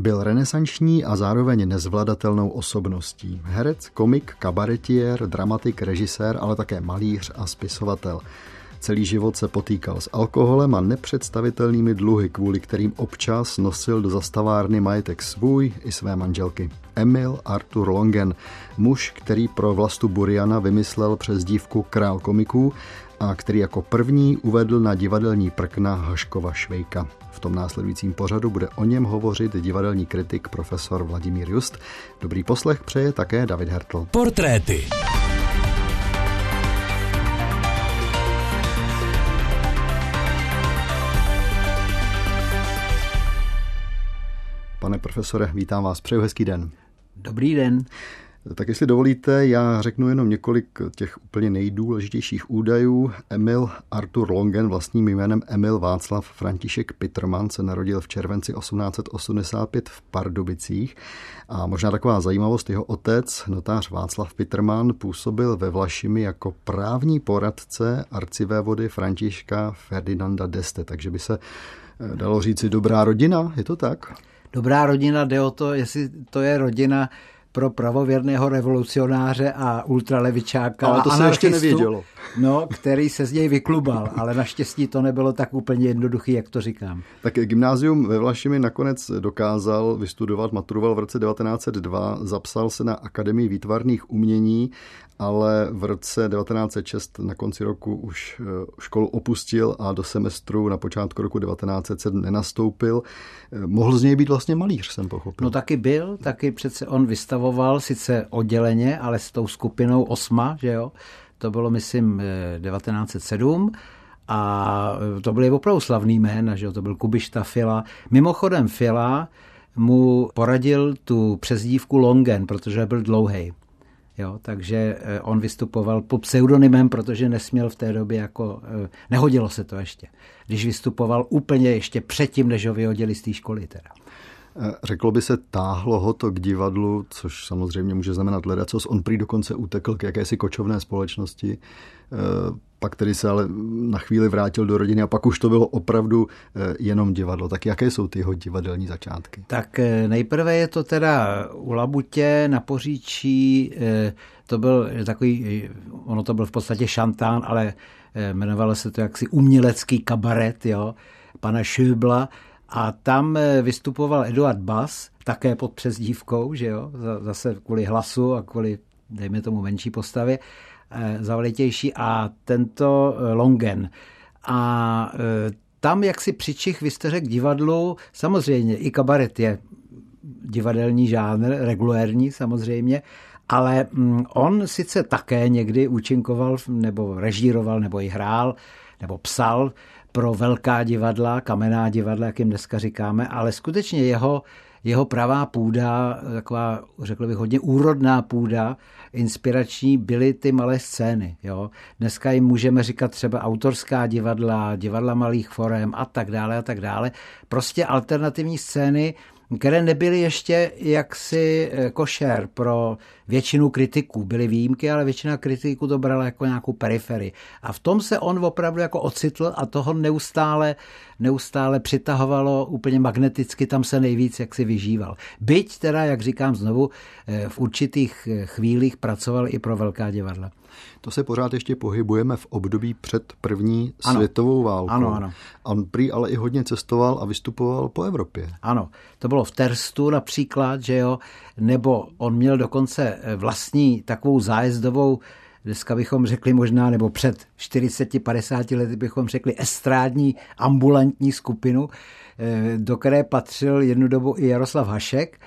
Byl renesanční a zároveň nezvladatelnou osobností. Herec, komik, kabaretier, dramatik, režisér, ale také malíř a spisovatel. Celý život se potýkal s alkoholem a nepředstavitelnými dluhy, kvůli kterým občas nosil do zastavárny majetek svůj i své manželky. Emil Arthur Longen, muž, který pro vlastu Buriana vymyslel přes dívku král komiků a který jako první uvedl na divadelní prkna Haškova Švejka. V tom následujícím pořadu bude o něm hovořit divadelní kritik profesor Vladimír Just. Dobrý poslech přeje také David Hertl. Portréty. Pane profesore, vítám vás, přeju hezký den. Dobrý den. Tak jestli dovolíte, já řeknu jenom několik těch úplně nejdůležitějších údajů. Emil Artur Longen vlastním jménem Emil Václav František Pitterman se narodil v červenci 1885 v Pardubicích. A možná taková zajímavost, jeho otec, notář Václav Pitterman, působil ve Vlašimi jako právní poradce arcivévody Františka Ferdinanda d'Este, takže by se eh, dalo říci dobrá rodina, je to tak? Dobrá rodina, jde o to, jestli to je rodina pro pravověrného revolucionáře a ultralevičáka. Ale to se ještě nevědělo. No, který se z něj vyklubal, ale naštěstí to nebylo tak úplně jednoduchý, jak to říkám. Tak gymnázium ve Vlašimi nakonec dokázal vystudovat, maturoval v roce 1902, zapsal se na Akademii výtvarných umění ale v roce 1906 na konci roku už eh, školu opustil a do semestru na počátku roku 1907 nenastoupil. Eh, mohl z něj být vlastně malíř, jsem pochopil. No taky byl, taky přece on vystavoval sice odděleně, ale s tou skupinou Osma, že jo, to bylo myslím 1907 eh, a to byly opravdu slavný jména, že jo, to byl Kubišta Fila. Mimochodem Fila mu poradil tu přezdívku Longen, protože byl dlouhý. Jo, takže eh, on vystupoval pod pseudonymem, protože nesměl v té době jako, eh, nehodilo se to ještě. Když vystupoval úplně ještě předtím, než ho vyhodili z té školy teda. Eh, řeklo by se, táhlo ho to k divadlu, což samozřejmě může znamenat ledacos. On prý dokonce utekl k jakési kočovné společnosti, eh, pak tedy se ale na chvíli vrátil do rodiny a pak už to bylo opravdu eh, jenom divadlo. Tak jaké jsou ty jeho divadelní začátky? Tak nejprve je to teda u Labutě na Poříčí, to byl takový, ono to byl v podstatě šantán, ale jmenovalo se to jaksi umělecký kabaret, jo, pana Šübla, a tam eh, vystupoval Eduard Bass, také pod přezdívkou, že jo, zase kvůli hlasu a kvůli, dejme tomu, menší postavě, eh, zavalitější a tento eh, Longen. A tam, jak si přičich, vy jste řekl divadlu, samozřejmě i kabaret je divadelní žánr, regulérní samozřejmě, ale mm, on sice také někdy účinkoval, nebo režíroval, nebo i hrál, nebo psal pro velká divadla, kamenná divadla, jak jim dneska říkáme, ale skutečně jeho, jeho pravá půda, taková, řekl bych, hodně úrodná půda, inspirační, byly ty malé scény. Jo? Dneska jim můžeme říkat třeba autorská divadla, divadla malých forem a tak dále a tak dále. Prostě alternativní scény, které nebyly ještě jaksi eh, košer pro většinu kritiků. Byly výjimky, ale většina kritiků to brala jako nějakou periferii. A v tom se on opravdu jako ocitl a toho neustále, neustále přitahovalo úplně magneticky, tam se nejvíc jak si vyžíval. Byť teda, jak říkám znovu, eh, v určitých eh, chvílích pracoval i pro velká divadla. To se pořád ještě pohybujeme v období před první ano. světovou válkou. Ano, ano. On prý ale i hodně cestoval a vystupoval po Evropě. Ano, to bylo v Terstu například, že jo, nebo on měl dokonce vlastní takovou zájezdovou dneska bychom řekli možná, nebo před 40-50 lety bychom řekli estrádní ambulantní skupinu, eh, do které patřil jednu dobu i Jaroslav Hašek,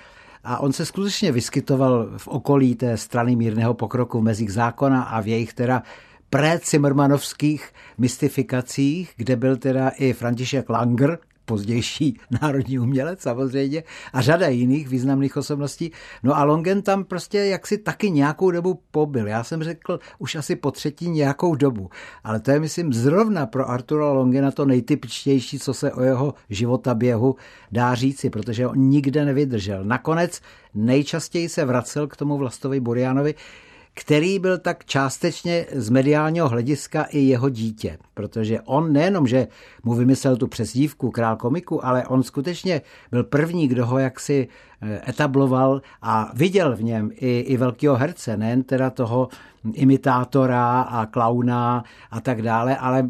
a on se skutečně vyskytoval v okolí té strany mírného pokroku v mezích zákona a v jejich teda pre-Cimrmanovských mystifikacích, kde byl teda i František Langer, pozdější národní umělec samozřejmě a řada jiných významných osobností. No a Longen tam prostě jaksi taky nějakou dobu pobyl. Já jsem řekl už asi po třetí nějakou dobu. Ale to je, myslím, zrovna pro Artura Longena to nejtypičtější, co se o jeho života běhu dá říci, protože on nikde nevydržel. Nakonec nejčastěji se vracel k tomu Vlastovi Burianovi, který byl tak částečně z mediálního hlediska i jeho dítě, protože on nejenom, že mu vymyslel tu přezdívku král komiku, ale on skutečně byl první, kdo ho jaksi eh, etabloval a viděl v něm i, i velkého herce, nejen teda toho imitátora a klauna a tak dále, ale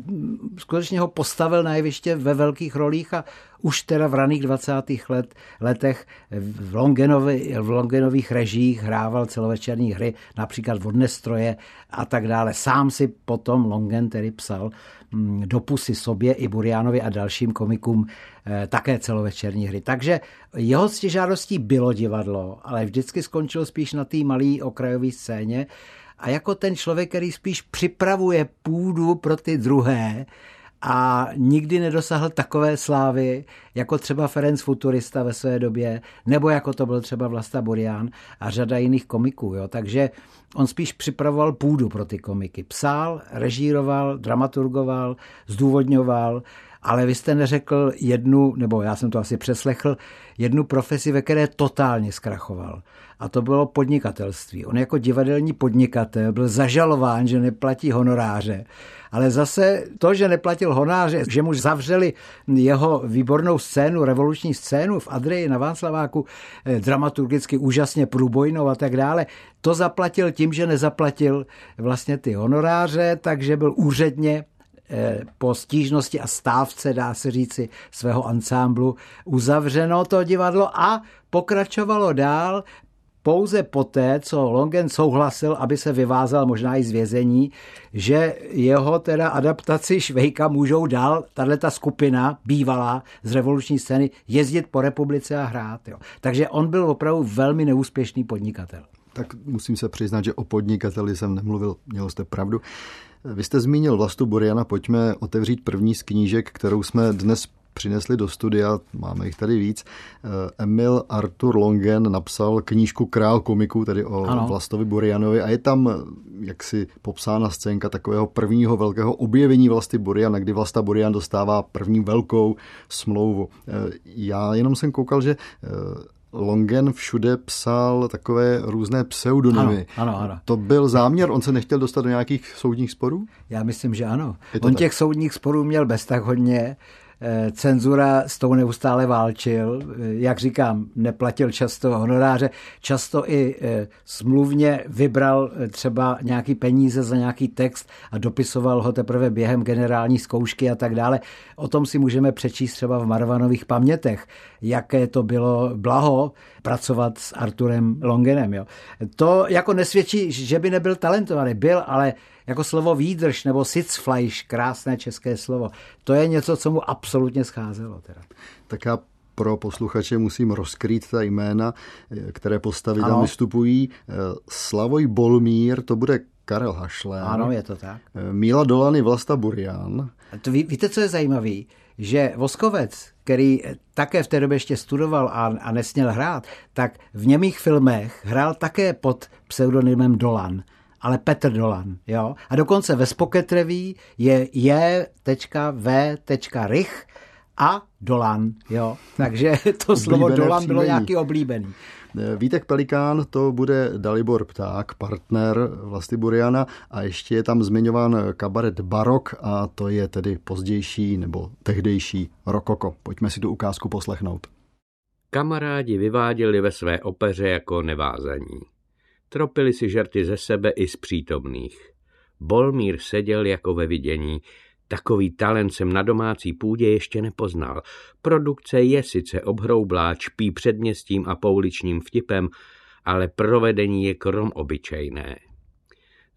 skutečně ho postavil na jeviště ve velkých rolích a už teda v raných 20. Let, letech v, Longenovi, v Longenových režích hrával celovečerní hry, například Vodné stroje a tak dále. Sám si potom Longen tedy psal mm, do pusy sobě i Burianovi a dalším komikům eh, také celovečerní hry. Takže jeho stěžádostí bylo divadlo, ale vždycky skončil spíš na té malé okrajové scéně a jako ten člověk, který spíš připravuje půdu pro ty druhé, a nikdy nedosáhl takové slávy, jako třeba Ferenc Futurista ve své době, nebo jako to byl třeba Vlasta Borian a řada jiných komiků. Jo. Takže on spíš připravoval půdu pro ty komiky. Psal, režíroval, dramaturgoval, zdůvodňoval, ale vy jste neřekl jednu, nebo já jsem to asi přeslechl, jednu profesi, ve které totálně zkrachoval a to bylo podnikatelství. On jako divadelní podnikatel byl zažalován, že neplatí honoráře, ale zase to, že neplatil honoráře, že mu zavřeli jeho výbornou scénu, revoluční scénu v Adreji na Václaváku, eh, dramaturgicky úžasně průbojnou a tak dále, to zaplatil tím, že nezaplatil vlastně ty honoráře, takže byl úředně po stížnosti a stávce, dá se říci, svého ansámblu uzavřeno to divadlo a pokračovalo dál pouze poté, co Longen souhlasil, aby se vyvázal možná i z vězení, že jeho teda adaptaci Švejka můžou dál, tahle ta skupina bývalá z revoluční scény, jezdit po republice a hrát. Jo. Takže on byl opravdu velmi neúspěšný podnikatel. Tak musím se přiznat, že o podnikateli jsem nemluvil, měl jste pravdu. Vy jste zmínil Vlastu Boriana, pojďme otevřít první z knížek, kterou jsme dnes přinesli do studia, máme jich tady víc. Eh, Emil Arthur Longen napsal knížku Král komiků, tedy o ano. Vlastovi Burianovi a je tam eh, jaksi popsána scénka takového prvního velkého objevení Vlasty Buriana, kdy Vlasta Burian dostává první velkou smlouvu. Eh, já jenom jsem koukal, že Longen všude psal takové různé pseudonymy. Ano, ano, ano. To byl záměr? On se nechtěl dostat do nějakých soudních sporů? Já myslím, že ano. On tak? těch soudních sporů měl bez tak hodně. Eh, cenzura s tou neustále válčil. Eh, jak říkám, neplatil často honoráře, často i eh, smluvně vybral třeba nějaký peníze za nějaký text a dopisoval ho teprve během generální zkoušky a tak dále. O tom si můžeme přečíst třeba v Marvanových pamětech, jaké to bylo blaho pracovat s Arturem Longenem. Jo. To jako nesvědčí, že by nebyl talentovaný. Byl, ale jako slovo výdrž nebo sitzfleisch, krásné české slovo, to je něco, co mu absolutně scházelo. Teda. Tak já pro posluchače musím rozkrýt ta jména, které postavy tam vystupují. Slavoj Bolmír, to bude Karel Hašler. Ano, je to tak. Míla Dolany, Vlasta Burian. To ví, víte, co je zajímavé? Že Voskovec, který také v té době ještě studoval a, a nesměl hrát, tak v němých filmech hrál také pod pseudonymem Dolan ale Petr Dolan. Jo? A dokonce ve Spoketreví je je.v.rych a Dolan. Jo? Takže to slovo Dolan bylo nějaký oblíbený. Vítek Pelikán to bude Dalibor Pták, partner Vlasty Buriana a ještě je tam zmiňován kabaret Barok a to je tedy pozdější nebo tehdejší Rokoko. Pojďme si tu ukázku poslechnout. Kamarádi vyváděli ve své opeře jako nevázaní. Tropili si žerty ze sebe i z přítomných. Bolmír seděl jako ve vidění. Takový talent jsem na domácí půdě ještě nepoznal. Produkce je sice obhroublá, čpí předměstím a pouličním vtipem, ale provedení je krom obyčejné.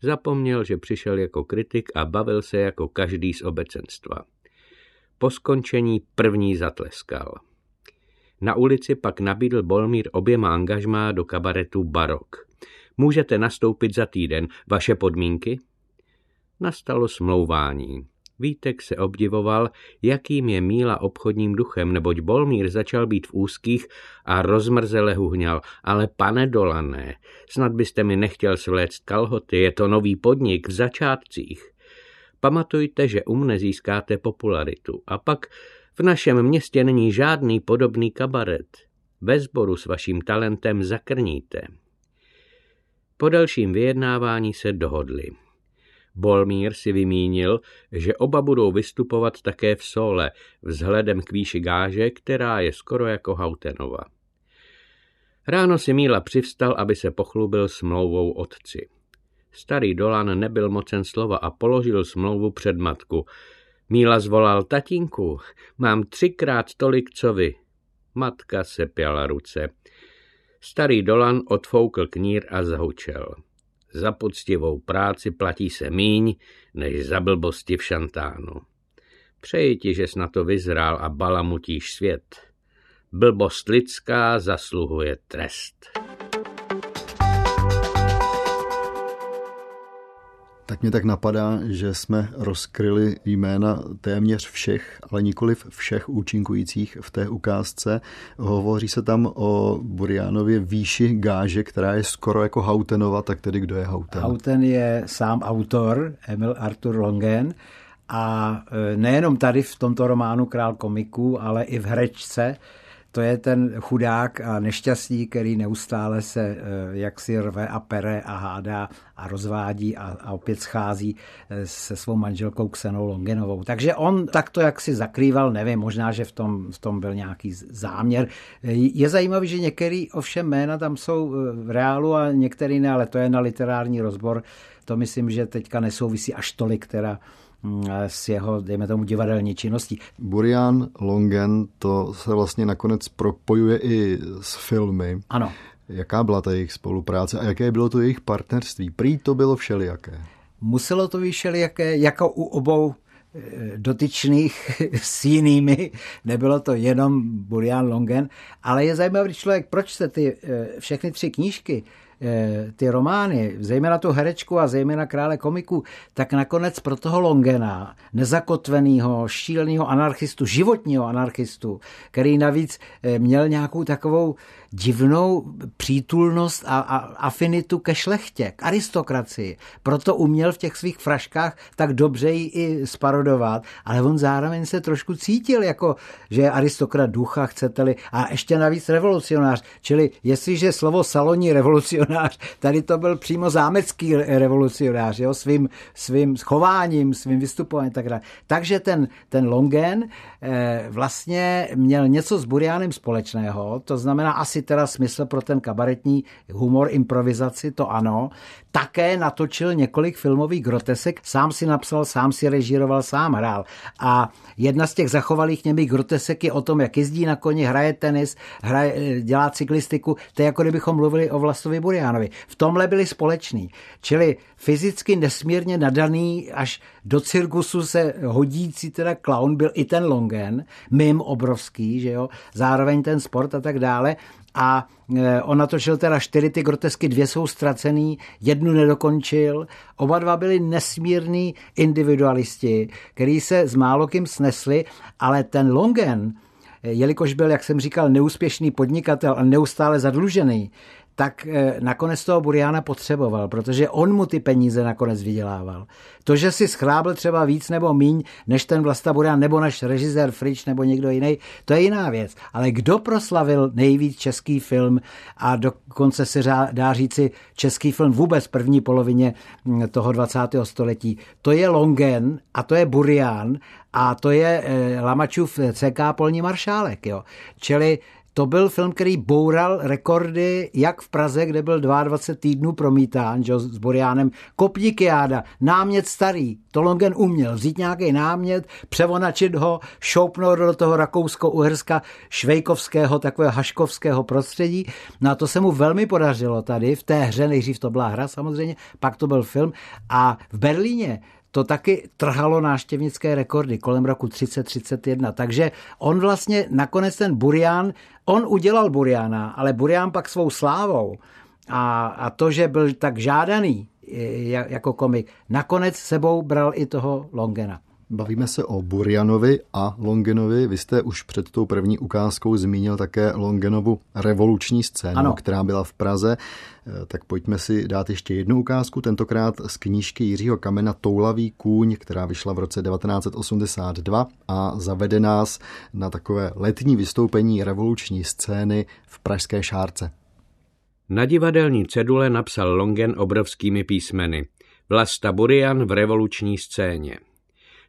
Zapomněl, že přišel jako kritik a bavil se jako každý z obecenstva. Po skončení první zatleskal. Na ulici pak nabídl Bolmír oběma angažmá do kabaretu Barok. Můžete nastoupit za týden. Vaše podmínky? Nastalo smlouvání. Vítek se obdivoval, jakým je Míla obchodním duchem, neboť Bolmír začal být v úzkých a rozmrzele huhňal. Ale pane Dolané, snad byste mi nechtěl svléct kalhoty, je to nový podnik v začátcích. Pamatujte, že u mne získáte popularitu. A pak v našem městě není žádný podobný kabaret. Ve sboru s vaším talentem zakrníte. Po dalším vyjednávání se dohodli. Bolmír si vymínil, že oba budou vystupovat také v sole, vzhledem k výši gáže, která je skoro jako Hautenova. Ráno si Míla přivstal, aby se pochlubil smlouvou otci. Starý Dolan nebyl mocen slova a položil smlouvu před matku. Míla zvolal, tatínku, mám třikrát tolik, co vy. Matka se pěla ruce. Starý Dolan odfoukl knír a zahučel. Za poctivou práci platí se míň, než za blbosti v šantánu. Přeji ti, že na to vyzrál a balamutíš svět. Blbost lidská zasluhuje trest. Tak mě tak napadá, že jsme rozkryli jména téměř všech, ale nikoliv všech účinkujících v té ukázce. Hovoří se tam o Burianově výši gáže, která je skoro jako Hautenova, tak tedy kdo je Hauten? Hauten je sám autor, Emil Arthur Longen, a e, nejenom tady v tomto románu Král komiků, ale i v Hrečce, to je ten chudák a nešťastný, který neustále se eh, jaksi rve a pere a hádá a rozvádí a, a opět schází eh, se svou manželkou Ksenou Longenovou. Takže on takto jaksi zakrýval, nevím, možná, že v tom, v tom byl nějaký záměr. Eh, je zajímavé, že některé ovšem jména tam jsou v reálu a některé ne, ale to je na literární rozbor. To myslím, že teďka nesouvisí až tolik, která Mm, s jeho, dejme tomu, divadelní činností. Burian Longen, to se vlastně nakonec propojuje i s filmy. Ano. Jaká byla ta jejich spolupráce a jaké bylo to jejich partnerství? Prý to bylo všelijaké. Muselo to být všelijaké, jako u obou eh, dotyčných s jinými, nebylo to jenom Burian Longen, ale je zajímavý člověk, proč se ty eh, všechny tři knížky Eh, ty romány, zejména tu herečku a zejména krále komiku, tak nakonec pro toho Longena, nezakotveného, šíleného anarchistu, životního anarchistu, který navíc eh, měl nějakou takovou divnou přítulnost a, a afinitu ke šlechtě, k aristokracii. Proto uměl v těch svých fraškách tak dobře ji i sparodovat, ale on zároveň se trošku cítil jako, že je aristokrat ducha, chcete-li, a ještě navíc revolucionář. Čili jestliže slovo saloní revolucionář, tady to byl přímo zámecký revolucionář, jo, svým, svým chováním, svým vystupováním tak dále. Takže ten, ten Longen eh, vlastně měl něco s Burianem společného, to znamená asi teda smysl pro ten kabaretní humor, improvizaci, to ano. Také natočil několik filmových grotesek, sám si napsal, sám si režíroval, sám hrál. A jedna z těch zachovalých němých grotesek je o tom, jak jezdí na koni, hraje tenis, hraje, dělá cyklistiku. To je jako kdybychom mluvili o Vlastovi Burianovi. V tomhle byli společní. Čili fyzicky nesmírně nadaný, až do cirkusu se hodící teda clown byl i ten Longen, mim obrovský, že jo, zároveň ten sport a tak dále a e, on natočil teda čtyři ty grotesky, dvě jsou ztracený, jednu nedokončil. Oba dva byli nesmírní individualisti, který se s málokým snesli, ale ten Longen, e, jelikož byl, jak jsem říkal, neúspěšný podnikatel a neustále zadlužený, tak eh, nakonec toho Buriana potřeboval, protože on mu ty peníze nakonec vydělával. To, že si schrábl třeba víc nebo míň než ten Vlasta Burian nebo náš režisér Frič nebo někdo jiný, to je jiná věc. Ale kdo proslavil nejvíc český film a dokonce se dá říci český film vůbec první polovině hm, toho 20. století, to je Longen a to je Burian a to je eh, Lamačův CK Polní maršálek. Jo. Čili to byl film, který boural rekordy jak v Praze, kde byl 22 týdnů promítán že, s Boriánem. Kopník jáda, námět starý, to Longen uměl vzít nějaký námět, převonačit ho, šoupnout do toho rakousko-uherska švejkovského, takového haškovského prostředí. No a to se mu velmi podařilo tady v té hře, nejdřív to byla hra samozřejmě, pak to byl film a v Berlíně to taky trhalo náštěvnické rekordy kolem roku 30-31. Takže on vlastně nakonec ten Burian, on udělal Buriana, ale Burian pak svou slávou a, a to, že byl tak žádaný jako komik, nakonec sebou bral i toho Longena. Bavíme se o Burianovi a Longenovi. Vy jste už před tou první ukázkou zmínil také Longenovu revoluční scénu, ano. která byla v Praze. Eh, tak pojďme si dát ještě jednu ukázku, tentokrát z knížky Jiřího Kamena Toulavý kůň, která vyšla v roce 1982 a zavede nás na takové letní vystoupení revoluční scény v Pražské šárce. Na divadelní cedule napsal Longen obrovskými písmeny Vlasta Burian v revoluční scéně.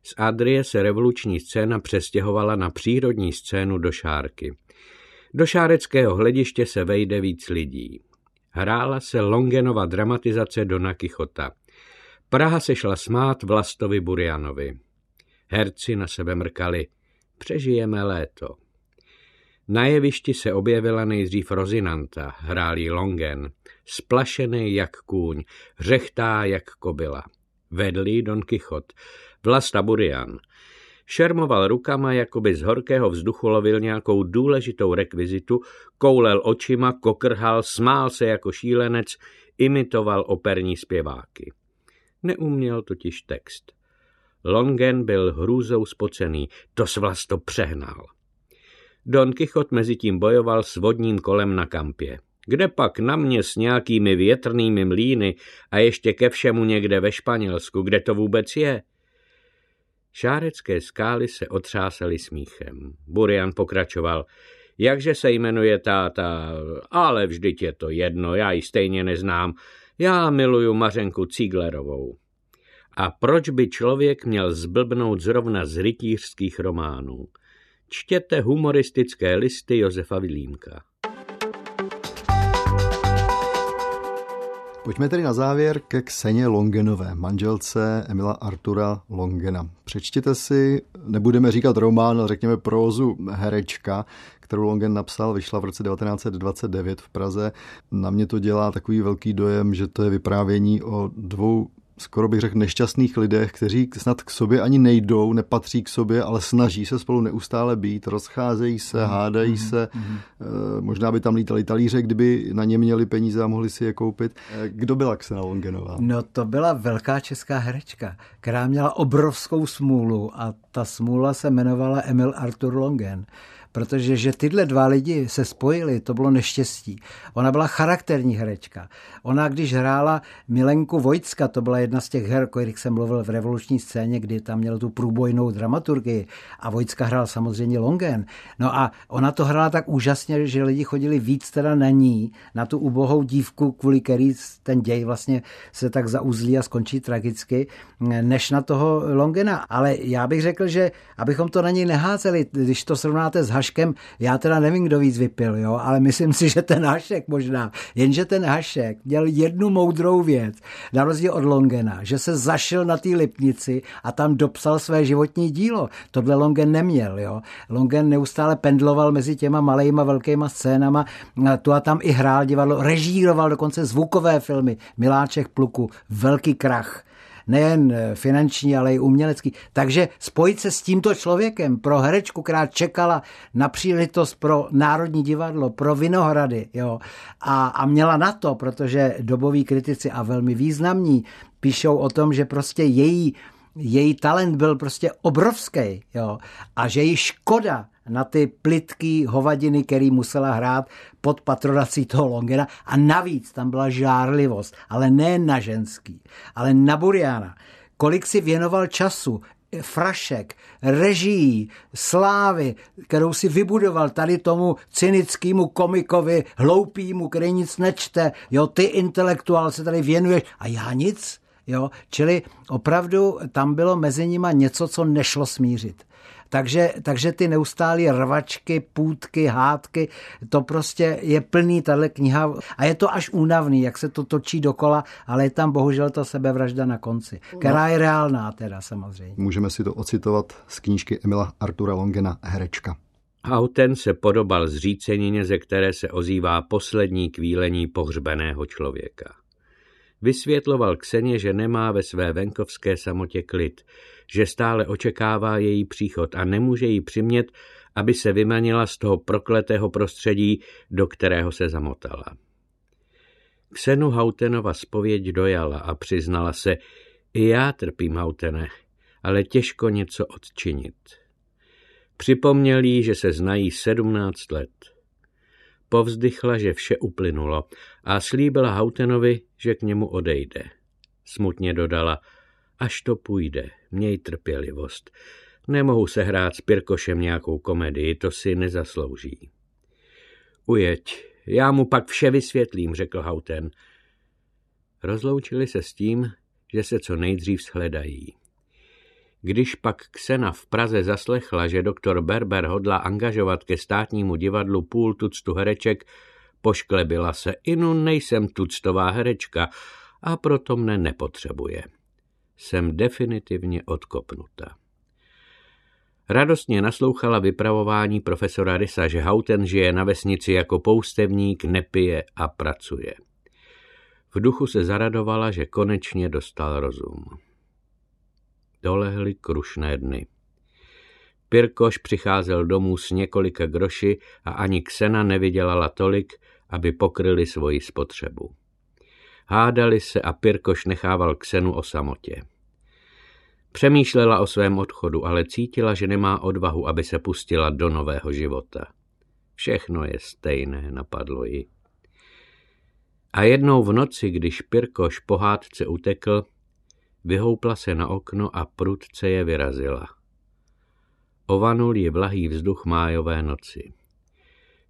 Z Adrie se revoluční scéna přestěhovala na přírodní scénu do Šárky. Do šáreckého hlediště se vejde víc lidí. Hrála se Longenova dramatizace Dona Kichota. Praha se šla smát Vlastovi Burianovi. Herci na sebe mrkali. Přežijeme léto. Na jevišti se objevila nejdřív Rozinanta, hrálí Longen, splašený jak kůň, řechtá jak kobila. Vedlý Don Kichot, Vlasta Burian. Šermoval rukama, jako by z horkého vzduchu lovil nějakou důležitou rekvizitu, koulel očima, kokrhal, smál se jako šílenec, imitoval operní zpěváky. Neuměl totiž text. Longen byl hrůzou spocený, to svlas to přehnal. Don Kichot mezi tím bojoval s vodním kolem na kampě. Kde pak na mě s nějakými větrnými mlíny a ještě ke všemu někde ve Španělsku, kde to vůbec je? Šárecké skály se otřásaly smíchem. Burian pokračoval. Jakže se jmenuje táta? Ale vždyť je to jedno, já ji stejně neznám. Já miluju Mařenku Cíglerovou. A proč by člověk měl zblbnout zrovna z rytířských románů? Čtěte humoristické listy Josefa Vilímka. Pojďme tedy na závěr ke Kseně Longenové, manželce Emila Artura Longena. Přečtěte si, nebudeme říkat román, ale řekněme prózu herečka, kterou Longen napsal, vyšla v roce 1929 v Praze. Na mě to dělá takový velký dojem, že to je vyprávění o dvou skoro bych řekl, nešťastných lidech, kteří snad k sobě ani nejdou, nepatří k sobě, ale snaží se spolu neustále být, rozcházejí se, mm, hádají mm, se, mm. možná by tam lítali talíře, kdyby na ně měli peníze a mohli si je koupit. Eh, kdo byla Ksena Longenová? No to byla velká česká herečka, která měla obrovskou smůlu a ta smůla se jmenovala Emil Arthur Longen protože že tyhle dva lidi se spojili, to bylo neštěstí. Ona byla charakterní herečka. Ona, když hrála Milenku Vojcka, to byla jedna z těch her, o kterých jsem mluvil v revoluční scéně, kdy tam měl tu průbojnou dramaturgii a Vojcka hrál samozřejmě Longen. No a ona to hrála tak úžasně, že lidi chodili víc teda na ní, na tu ubohou dívku, kvůli který ten děj vlastně se tak zauzlí a skončí tragicky, než na toho Longena. Ale já bych řekl, že abychom to na něj neházeli, když to srovnáte s Haš Haškem, já teda nevím, kdo víc vypil, jo, ale myslím si, že ten Hašek možná, jenže ten Hašek měl jednu moudrou věc, na rozdíl od Longena, že se zašel na té lipnici a tam dopsal své životní dílo. Tohle Longen neměl, jo. Longen neustále pendloval mezi těma malejma, velkýma scénama, tu a tam i hrál divadlo, režíroval dokonce zvukové filmy, Miláček pluku, Velký krach nejen eh, finanční, ale i umělecký. Takže spojit se s tímto člověkem pro herečku, která čekala na příležitost pro Národní divadlo, pro Vinohrady, jo, a, a měla na to, protože doboví kritici a velmi významní píšou o tom, že prostě její její talent byl prostě obrovský, jo, a že jí škoda, na ty plitký hovadiny, který musela hrát pod patronací toho Longena a navíc tam byla žárlivost, ale ne na ženský, ale na Buriana. Kolik si věnoval času, frašek, režií, slávy, kterou si vybudoval tady tomu cynickému komikovi, hloupýmu, který nic nečte, jo, ty intelektuál se tady věnuješ a já nic, jo, čili opravdu tam bylo mezi nima něco, co nešlo smířit. Takže, takže ty neustálé rvačky, půdky, hádky, to prostě je plný tahle kniha a je to až únavný, jak se to točí dokola, ale je tam bohužel ta sebevražda na konci, která je reálná teda samozřejmě. Můžeme si to ocitovat z knížky Emila Artura Longena Herečka. Hauten se podobal zřícenině, ze které se ozývá poslední kvílení pohřbeného člověka. Vysvětloval Kseně, že nemá ve své venkovské samotě klid, že stále očekává její příchod a nemůže jí přimět, aby se vymanila z toho prokletého prostředí, do kterého se zamotala. Ksenu Hautenova spověď dojala a přiznala se, i já trpím, Hautene, ale těžko něco odčinit. Připomněl jí, že se znají sedmnáct let. Povzdychla, že vše uplynulo a slíbila Hautenovi, že k němu odejde. Smutně dodala, až to půjde, měj trpělivost. Nemohu se hrát s Pirkošem nějakou komedii, to si nezaslouží. Ujeď, já mu pak vše vysvětlím, řekl Hauten. Rozloučili se s tím, že se co nejdřív shledají. Když pak Ksena v Praze zaslechla, že doktor Berber hodla angažovat ke státnímu divadlu půl tuctu hereček, pošklebila se, inu nejsem tuctová herečka a proto mne nepotřebuje. Jsem definitivně odkopnuta. Radostně naslouchala vypravování profesora Rysa, že Hauten žije na vesnici jako poustevník, nepije a pracuje. V duchu se zaradovala, že konečně dostal rozum. Dolehly krušné dny. Pirkoš přicházel domů s několika groši a ani Ksena nevydělala tolik, aby pokryli svoji spotřebu. Hádali se a Pirkoš nechával Ksenu o samotě. Přemýšlela o svém odchodu, ale cítila, že nemá odvahu, aby se pustila do nového života. Všechno je stejné, napadlo ji. A jednou v noci, když Pirkoš pohádce utekl, vyhoupla se na okno a prudce je vyrazila. Ovanul ji vlahý vzduch májové noci.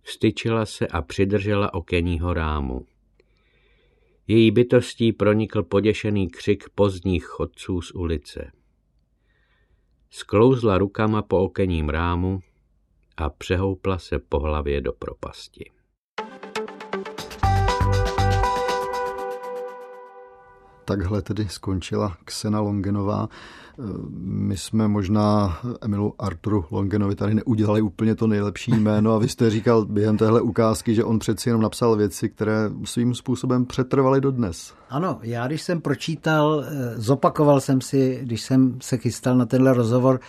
Vstyčila se a přidržela okenního rámu. Její bytostí pronikl poděšený křik pozdních chodců z ulice. Sklouzla rukama po okenním rámu a přehoupla se po hlavě do propasti. Takhle tedy skončila Ksena Longenová. My jsme možná Emilu Arturu Longenovi tady neudělali úplně to nejlepší jméno a vy jste říkal během téhle ukázky, že on přeci jenom napsal věci, které svým způsobem přetrvaly do dnes. Ano, já když jsem pročítal, eh, zopakoval jsem si, když jsem se chystal na tenhle rozhovor,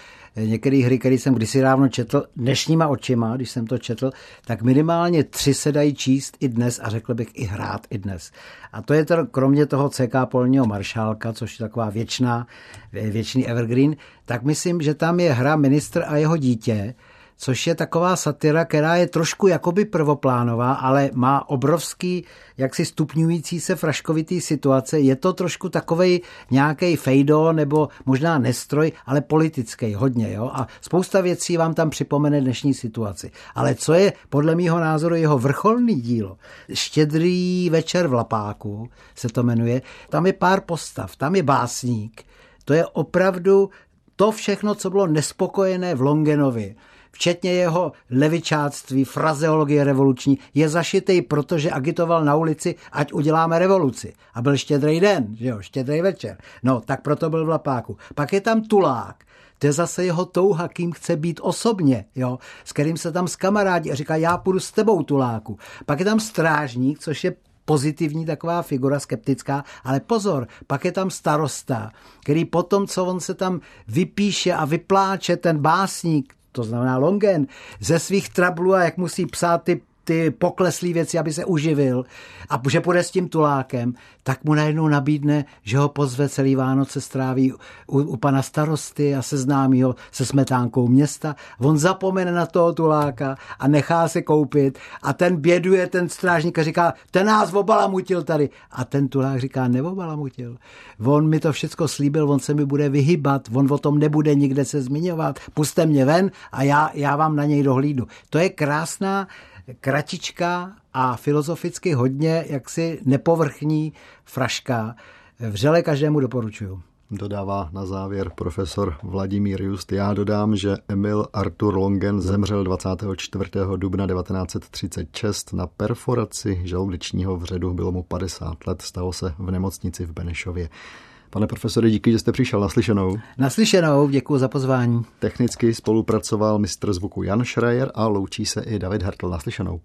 některé hry, které jsem kdysi dávno četl, dnešníma očima, když jsem to četl, tak minimálně tři se dají číst i dnes a řekl bych i hrát i dnes. A to je to, kromě toho CK Polního maršálka, což je taková věčná, věčný evergreen, tak myslím, že tam je hra Ministr a jeho dítě, což je taková satira, která je trošku jakoby prvoplánová, ale má obrovský, jaksi stupňující se fraškovitý situace. Je to trošku takovej nějaký fejdo nebo možná nestroj, ale politický hodně. Jo? A spousta věcí vám tam připomene dnešní situaci. Ale co je podle mého názoru jeho vrcholný dílo? Štědrý večer v Lapáku se to jmenuje. Tam je pár postav, tam je básník. To je opravdu to všechno, co bylo nespokojené v Longenovi včetně jeho levičáctví, frazeologie revoluční, je zašitý, protože agitoval na ulici, ať uděláme revoluci. A byl štědrý den, že jo, štědrý večer. No, tak proto byl v Lapáku. Pak je tam Tulák, to je zase jeho touha, kým chce být osobně, jo, s kterým se tam skamarádí a říká, já půjdu s tebou, Tuláku. Pak je tam strážník, což je pozitivní taková figura, skeptická, ale pozor, pak je tam starosta, který potom, co on se tam vypíše a vypláče, ten básník, to znamená Longen, ze svých trablů a jak musí psát ty ty pokleslé věci, aby se uživil a že půjde s tím tulákem, tak mu najednou nabídne, že ho pozve celý Vánoce stráví u, u pana starosty a seznámí ho se smetánkou města. On zapomene na toho tuláka a nechá se koupit a ten běduje ten strážník a říká, ten nás obalamutil tady. A ten tulák říká, neobalamutil. On mi to všechno slíbil, on se mi bude vyhybat, on o tom nebude nikde se zmiňovat, puste mě ven a já, já vám na něj dohlídnu. To je krásná kratička a filozoficky hodně jaksi nepovrchní fraška. Vřele každému doporučuju. Dodává na závěr profesor Vladimír Just. Já dodám, že Emil Artur Longen zemřel 24. dubna 1936 na perforaci žaludečního vředu. Bylo mu 50 let, stalo se v nemocnici v Benešově. Pane profesore, díky, že jste přišel naslyšenou. Naslyšenou, děkuji za pozvání. Technicky spolupracoval mistr zvuku Jan Schreier a loučí se i David Hartl naslyšenou.